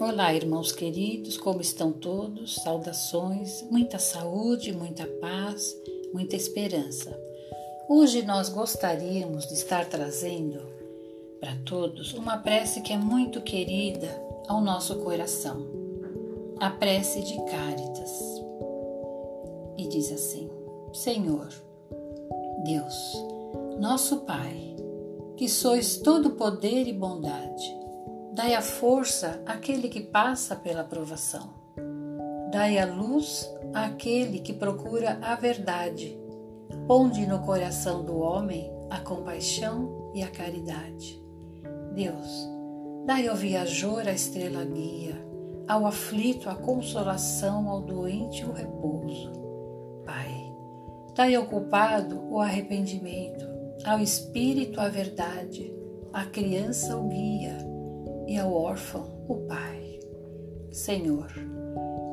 Olá, irmãos queridos, como estão todos? Saudações, muita saúde, muita paz, muita esperança. Hoje nós gostaríamos de estar trazendo para todos uma prece que é muito querida ao nosso coração, a prece de Cáritas. E diz assim: Senhor, Deus, nosso Pai, que sois todo poder e bondade, Dai a força àquele que passa pela provação. Dai a luz àquele que procura a verdade. Ponde no coração do homem a compaixão e a caridade. Deus, dai ao viajor a estrela guia, ao aflito a consolação, ao doente o repouso. Pai, dai ao culpado o arrependimento, ao espírito a verdade, à criança o guia e ao órfão o Pai. Senhor,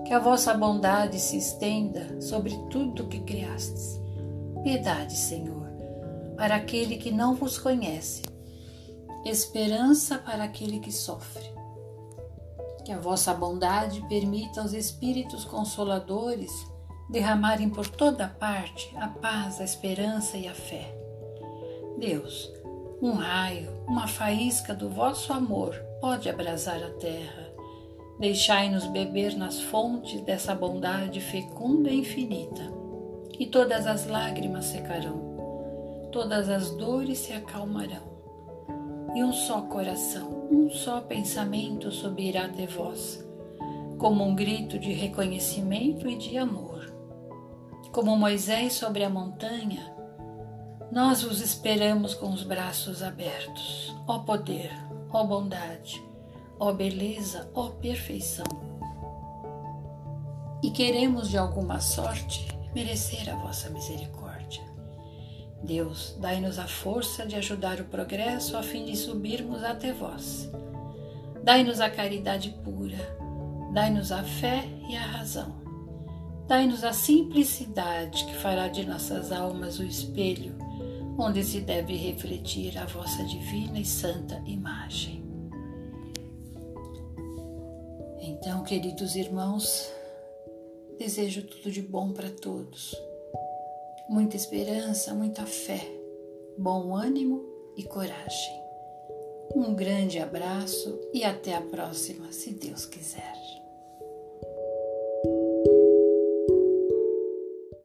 que a vossa bondade se estenda sobre tudo que criastes. Piedade, Senhor, para aquele que não vos conhece, esperança para aquele que sofre. Que a vossa bondade permita aos Espíritos Consoladores derramarem por toda parte a paz, a esperança e a fé. Deus, um raio, uma faísca do vosso amor pode abrasar a terra. Deixai-nos beber nas fontes dessa bondade fecunda e infinita, e todas as lágrimas secarão, todas as dores se acalmarão, e um só coração, um só pensamento subirá até vós, como um grito de reconhecimento e de amor. Como Moisés sobre a montanha, nós vos esperamos com os braços abertos, ó poder, ó bondade, ó beleza, ó perfeição. E queremos de alguma sorte merecer a vossa misericórdia. Deus, dai-nos a força de ajudar o progresso a fim de subirmos até vós. Dai-nos a caridade pura, dai-nos a fé e a razão. Dai-nos a simplicidade que fará de nossas almas o espelho onde se deve refletir a vossa divina e santa imagem. Então, queridos irmãos, desejo tudo de bom para todos. Muita esperança, muita fé, bom ânimo e coragem. Um grande abraço e até a próxima, se Deus quiser.